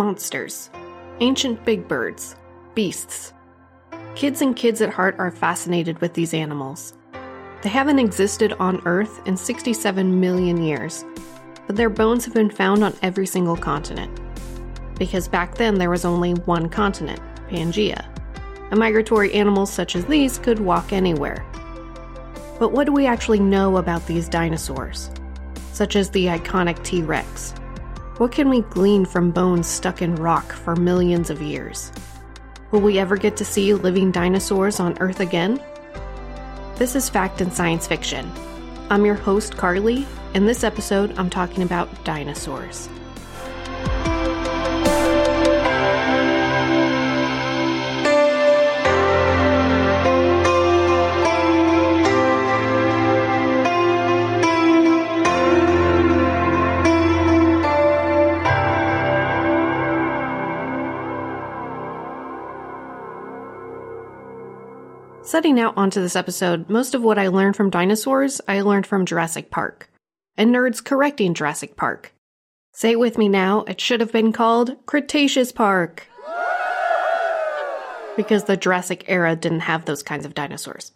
Monsters. Ancient big birds. Beasts. Kids and kids at heart are fascinated with these animals. They haven't existed on Earth in 67 million years, but their bones have been found on every single continent. Because back then there was only one continent, Pangea, and migratory animals such as these could walk anywhere. But what do we actually know about these dinosaurs? Such as the iconic T Rex. What can we glean from bones stuck in rock for millions of years? Will we ever get to see living dinosaurs on Earth again? This is Fact and Science Fiction. I'm your host, Carly. In this episode, I'm talking about dinosaurs. Setting out onto this episode, most of what I learned from dinosaurs, I learned from Jurassic Park. And nerds correcting Jurassic Park. Say it with me now, it should have been called Cretaceous Park. Because the Jurassic era didn't have those kinds of dinosaurs.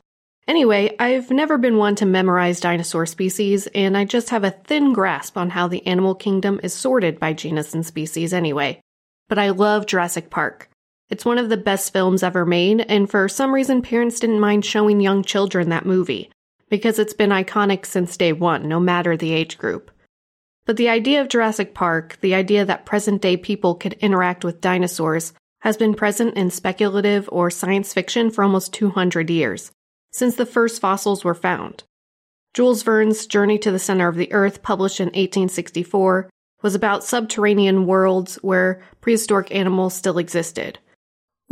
Anyway, I've never been one to memorize dinosaur species, and I just have a thin grasp on how the animal kingdom is sorted by genus and species anyway. But I love Jurassic Park. It's one of the best films ever made, and for some reason, parents didn't mind showing young children that movie, because it's been iconic since day one, no matter the age group. But the idea of Jurassic Park, the idea that present day people could interact with dinosaurs, has been present in speculative or science fiction for almost 200 years, since the first fossils were found. Jules Verne's Journey to the Center of the Earth, published in 1864, was about subterranean worlds where prehistoric animals still existed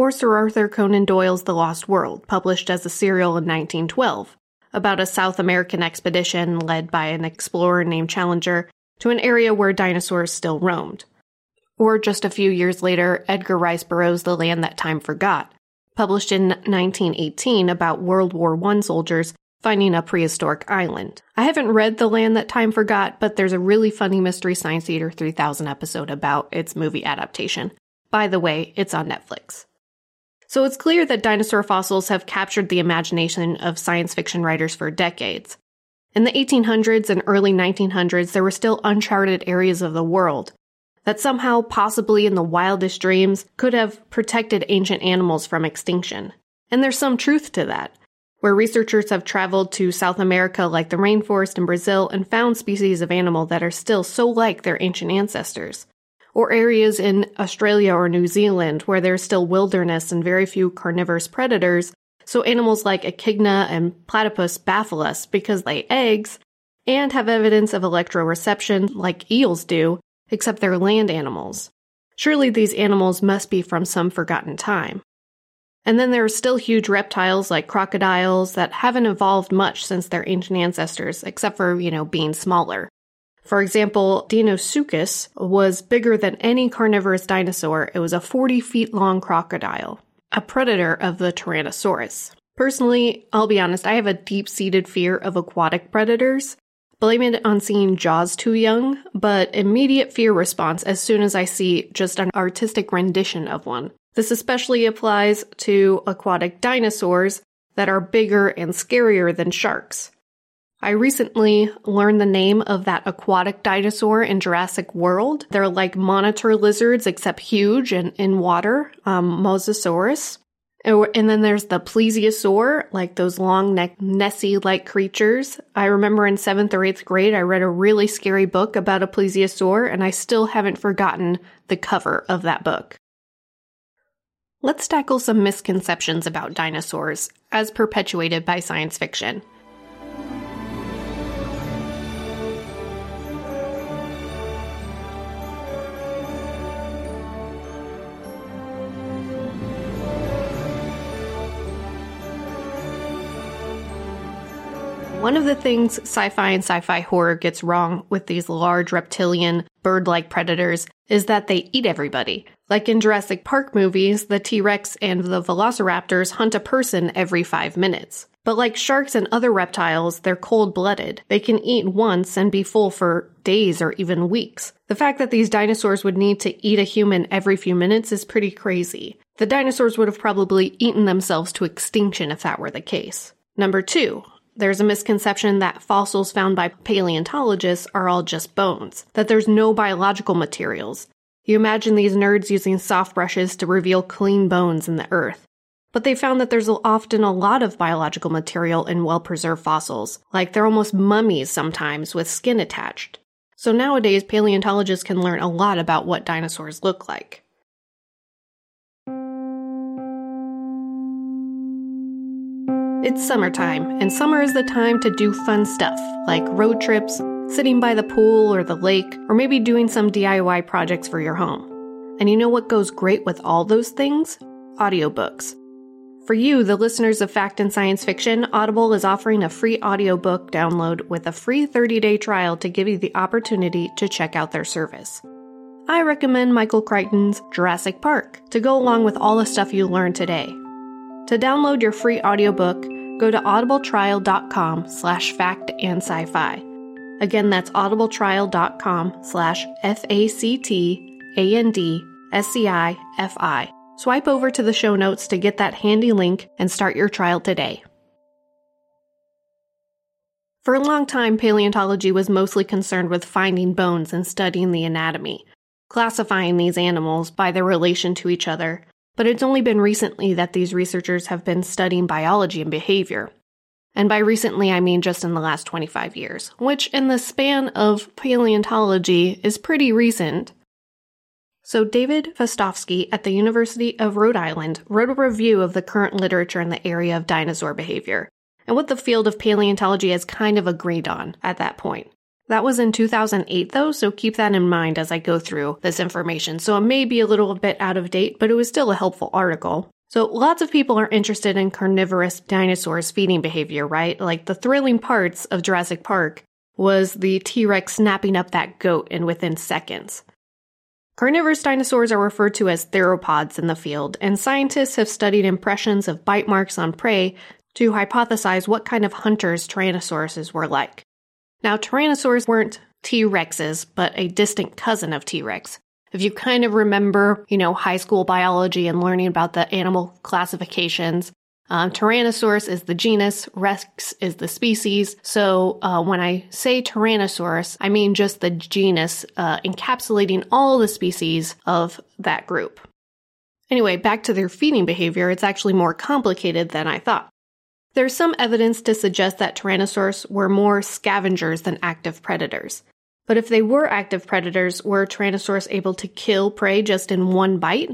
or Sir Arthur Conan Doyle's The Lost World, published as a serial in 1912, about a South American expedition led by an explorer named Challenger to an area where dinosaurs still roamed. Or just a few years later, Edgar Rice Burroughs' The Land That Time Forgot, published in 1918 about World War I soldiers finding a prehistoric island. I haven't read The Land That Time Forgot, but there's a really funny Mystery Science Theater 3000 episode about its movie adaptation. By the way, it's on Netflix. So it's clear that dinosaur fossils have captured the imagination of science fiction writers for decades. In the 1800s and early 1900s, there were still uncharted areas of the world that somehow, possibly in the wildest dreams, could have protected ancient animals from extinction. And there's some truth to that, where researchers have traveled to South America like the rainforest in Brazil and found species of animal that are still so like their ancient ancestors or areas in Australia or New Zealand where there's still wilderness and very few carnivorous predators, so animals like echidna and platypus baffle us because they lay eggs and have evidence of electroreception like eels do, except they're land animals. Surely these animals must be from some forgotten time. And then there are still huge reptiles like crocodiles that haven't evolved much since their ancient ancestors, except for, you know, being smaller. For example, Deinosuchus was bigger than any carnivorous dinosaur. It was a 40 feet long crocodile, a predator of the Tyrannosaurus. Personally, I'll be honest, I have a deep seated fear of aquatic predators. Blame it on seeing Jaws too young, but immediate fear response as soon as I see just an artistic rendition of one. This especially applies to aquatic dinosaurs that are bigger and scarier than sharks. I recently learned the name of that aquatic dinosaur in Jurassic World. They're like monitor lizards, except huge and in water, um, Mosasaurus. And then there's the plesiosaur, like those long neck Nessie like creatures. I remember in seventh or eighth grade, I read a really scary book about a plesiosaur, and I still haven't forgotten the cover of that book. Let's tackle some misconceptions about dinosaurs, as perpetuated by science fiction. One of the things sci fi and sci fi horror gets wrong with these large reptilian, bird like predators is that they eat everybody. Like in Jurassic Park movies, the T Rex and the velociraptors hunt a person every five minutes. But like sharks and other reptiles, they're cold blooded. They can eat once and be full for days or even weeks. The fact that these dinosaurs would need to eat a human every few minutes is pretty crazy. The dinosaurs would have probably eaten themselves to extinction if that were the case. Number two, there's a misconception that fossils found by paleontologists are all just bones, that there's no biological materials. You imagine these nerds using soft brushes to reveal clean bones in the earth. But they found that there's often a lot of biological material in well preserved fossils, like they're almost mummies sometimes with skin attached. So nowadays, paleontologists can learn a lot about what dinosaurs look like. It's summertime, and summer is the time to do fun stuff, like road trips, sitting by the pool or the lake, or maybe doing some DIY projects for your home. And you know what goes great with all those things? Audiobooks. For you, the listeners of Fact and Science Fiction, Audible is offering a free audiobook download with a free 30 day trial to give you the opportunity to check out their service. I recommend Michael Crichton's Jurassic Park to go along with all the stuff you learned today. To download your free audiobook, go to audibletrial.com slash fact and sci-fi. Again, that's audibletrial.com slash F-A-C-T-A-N-D-S-C-I-F-I. Swipe over to the show notes to get that handy link and start your trial today. For a long time, paleontology was mostly concerned with finding bones and studying the anatomy, classifying these animals by their relation to each other, but it's only been recently that these researchers have been studying biology and behavior. And by recently, I mean just in the last 25 years, which in the span of paleontology is pretty recent. So, David Fastovsky at the University of Rhode Island wrote a review of the current literature in the area of dinosaur behavior and what the field of paleontology has kind of agreed on at that point. That was in 2008, though, so keep that in mind as I go through this information. So it may be a little bit out of date, but it was still a helpful article. So lots of people are interested in carnivorous dinosaurs' feeding behavior, right? Like the thrilling parts of Jurassic Park was the T Rex snapping up that goat in within seconds. Carnivorous dinosaurs are referred to as theropods in the field, and scientists have studied impressions of bite marks on prey to hypothesize what kind of hunters Tyrannosauruses were like. Now, Tyrannosaurs weren't T Rexes, but a distant cousin of T Rex. If you kind of remember, you know, high school biology and learning about the animal classifications, um, Tyrannosaurus is the genus, Rex is the species. So uh, when I say Tyrannosaurus, I mean just the genus uh, encapsulating all the species of that group. Anyway, back to their feeding behavior, it's actually more complicated than I thought. There's some evidence to suggest that tyrannosaurs were more scavengers than active predators. But if they were active predators, were tyrannosaurs able to kill prey just in one bite?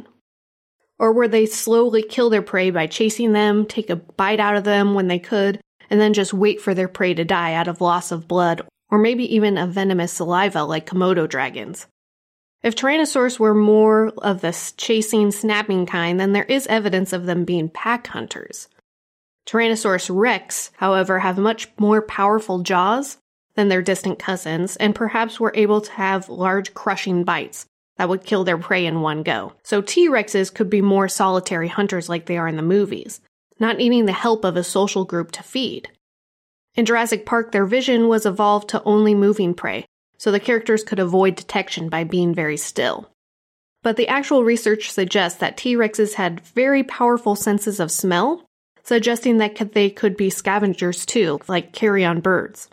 Or were they slowly kill their prey by chasing them, take a bite out of them when they could, and then just wait for their prey to die out of loss of blood, or maybe even a venomous saliva like Komodo dragons? If tyrannosaurs were more of the chasing, snapping kind, then there is evidence of them being pack hunters. Tyrannosaurus rex, however, have much more powerful jaws than their distant cousins, and perhaps were able to have large crushing bites that would kill their prey in one go. So T Rexes could be more solitary hunters like they are in the movies, not needing the help of a social group to feed. In Jurassic Park, their vision was evolved to only moving prey, so the characters could avoid detection by being very still. But the actual research suggests that T Rexes had very powerful senses of smell suggesting that they could be scavengers too, like carrion birds.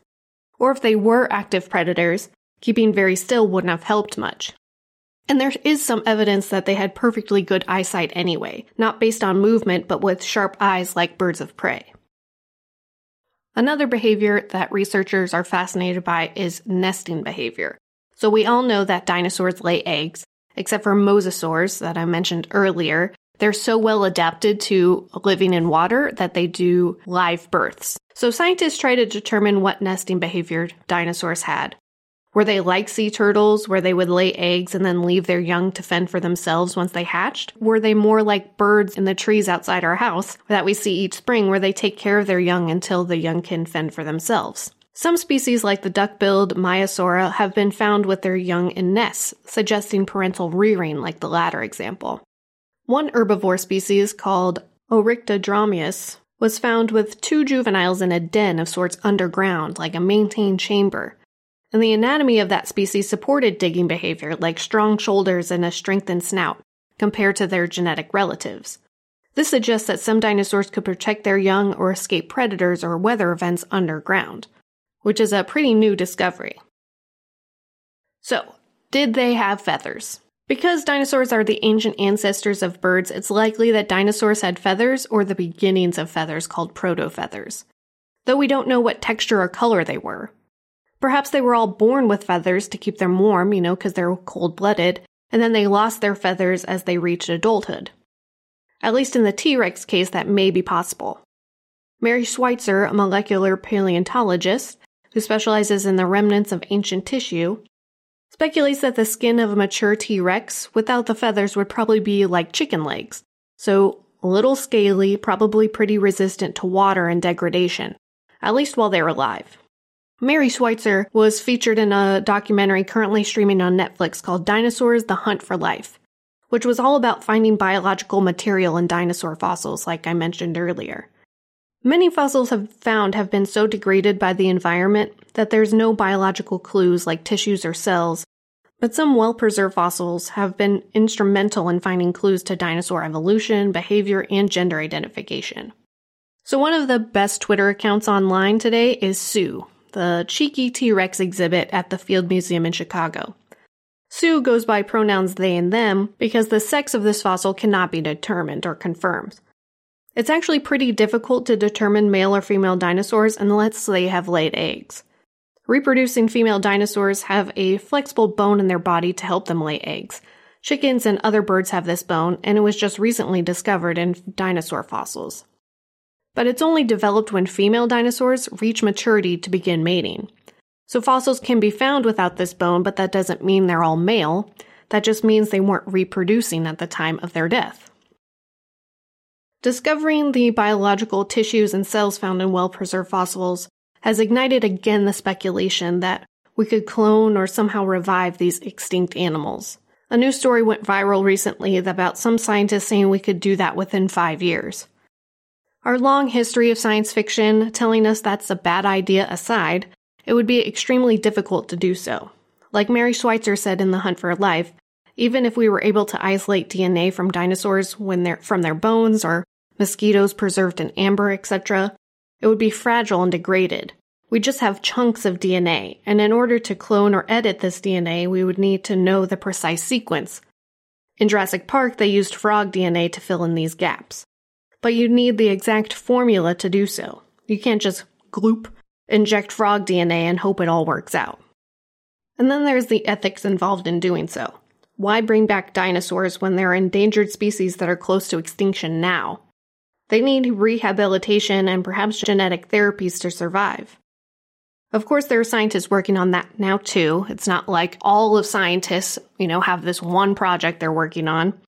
Or if they were active predators, keeping very still wouldn't have helped much. And there is some evidence that they had perfectly good eyesight anyway, not based on movement, but with sharp eyes like birds of prey. Another behavior that researchers are fascinated by is nesting behavior. So we all know that dinosaurs lay eggs, except for mosasaurs that I mentioned earlier, they're so well adapted to living in water that they do live births. So scientists try to determine what nesting behavior dinosaurs had. Were they like sea turtles, where they would lay eggs and then leave their young to fend for themselves once they hatched? Were they more like birds in the trees outside our house that we see each spring, where they take care of their young until the young can fend for themselves? Some species, like the duck-billed Maiasaura, have been found with their young in nests, suggesting parental rearing, like the latter example. One herbivore species, called Oryctodromeus, was found with two juveniles in a den of sorts underground, like a maintained chamber, and the anatomy of that species supported digging behavior like strong shoulders and a strengthened snout, compared to their genetic relatives. This suggests that some dinosaurs could protect their young or escape predators or weather events underground, which is a pretty new discovery. So, did they have feathers? Because dinosaurs are the ancient ancestors of birds, it's likely that dinosaurs had feathers or the beginnings of feathers called protofeathers. Though we don't know what texture or color they were. Perhaps they were all born with feathers to keep them warm, you know, because they're cold blooded, and then they lost their feathers as they reached adulthood. At least in the T Rex case, that may be possible. Mary Schweitzer, a molecular paleontologist who specializes in the remnants of ancient tissue, speculates that the skin of a mature T Rex without the feathers would probably be like chicken legs, so a little scaly, probably pretty resistant to water and degradation, at least while they're alive. Mary Schweitzer was featured in a documentary currently streaming on Netflix called Dinosaurs The Hunt for Life, which was all about finding biological material in dinosaur fossils, like I mentioned earlier. Many fossils have found have been so degraded by the environment that there's no biological clues like tissues or cells, but some well preserved fossils have been instrumental in finding clues to dinosaur evolution, behavior, and gender identification. So, one of the best Twitter accounts online today is Sue, the cheeky T Rex exhibit at the Field Museum in Chicago. Sue goes by pronouns they and them because the sex of this fossil cannot be determined or confirmed. It's actually pretty difficult to determine male or female dinosaurs unless they have laid eggs. Reproducing female dinosaurs have a flexible bone in their body to help them lay eggs. Chickens and other birds have this bone, and it was just recently discovered in dinosaur fossils but it's only developed when female dinosaurs reach maturity to begin mating. So fossils can be found without this bone, but that doesn't mean they're all male. That just means they weren't reproducing at the time of their death. Discovering the biological tissues and cells found in well preserved fossils has ignited again the speculation that we could clone or somehow revive these extinct animals. A new story went viral recently about some scientists saying we could do that within five years. Our long history of science fiction telling us that's a bad idea aside, it would be extremely difficult to do so. Like Mary Schweitzer said in The Hunt for Life, even if we were able to isolate DNA from dinosaurs when they're from their bones or mosquitoes preserved in amber, etc., it would be fragile and degraded. We just have chunks of DNA, and in order to clone or edit this DNA, we would need to know the precise sequence. In Jurassic Park, they used frog DNA to fill in these gaps but you need the exact formula to do so. You can't just gloop, inject frog DNA and hope it all works out. And then there's the ethics involved in doing so. Why bring back dinosaurs when there are endangered species that are close to extinction now? They need rehabilitation and perhaps genetic therapies to survive. Of course, there are scientists working on that now too. It's not like all of scientists, you know, have this one project they're working on.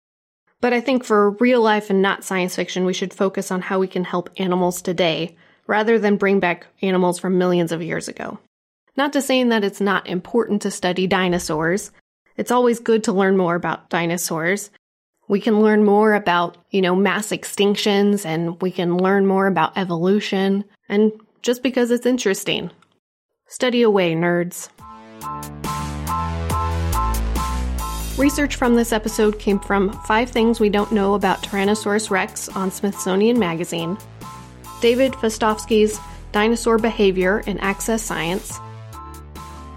But I think for real life and not science fiction, we should focus on how we can help animals today rather than bring back animals from millions of years ago. Not to say that it's not important to study dinosaurs. It's always good to learn more about dinosaurs. We can learn more about, you know, mass extinctions and we can learn more about evolution and just because it's interesting. Study away, nerds. Research from this episode came from Five Things We Don't Know About Tyrannosaurus Rex on Smithsonian Magazine, David Fastovsky's Dinosaur Behavior in Access Science,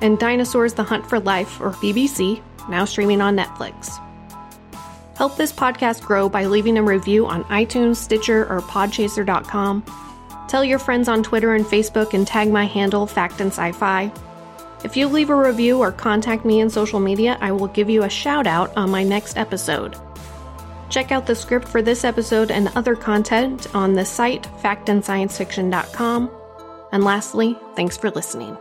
and Dinosaurs The Hunt for Life, or BBC, now streaming on Netflix. Help this podcast grow by leaving a review on iTunes, Stitcher, or Podchaser.com. Tell your friends on Twitter and Facebook and tag my handle, Fact and Sci-Fi. If you leave a review or contact me in social media, I will give you a shout out on my next episode. Check out the script for this episode and other content on the site factandsciencefiction.com. And lastly, thanks for listening.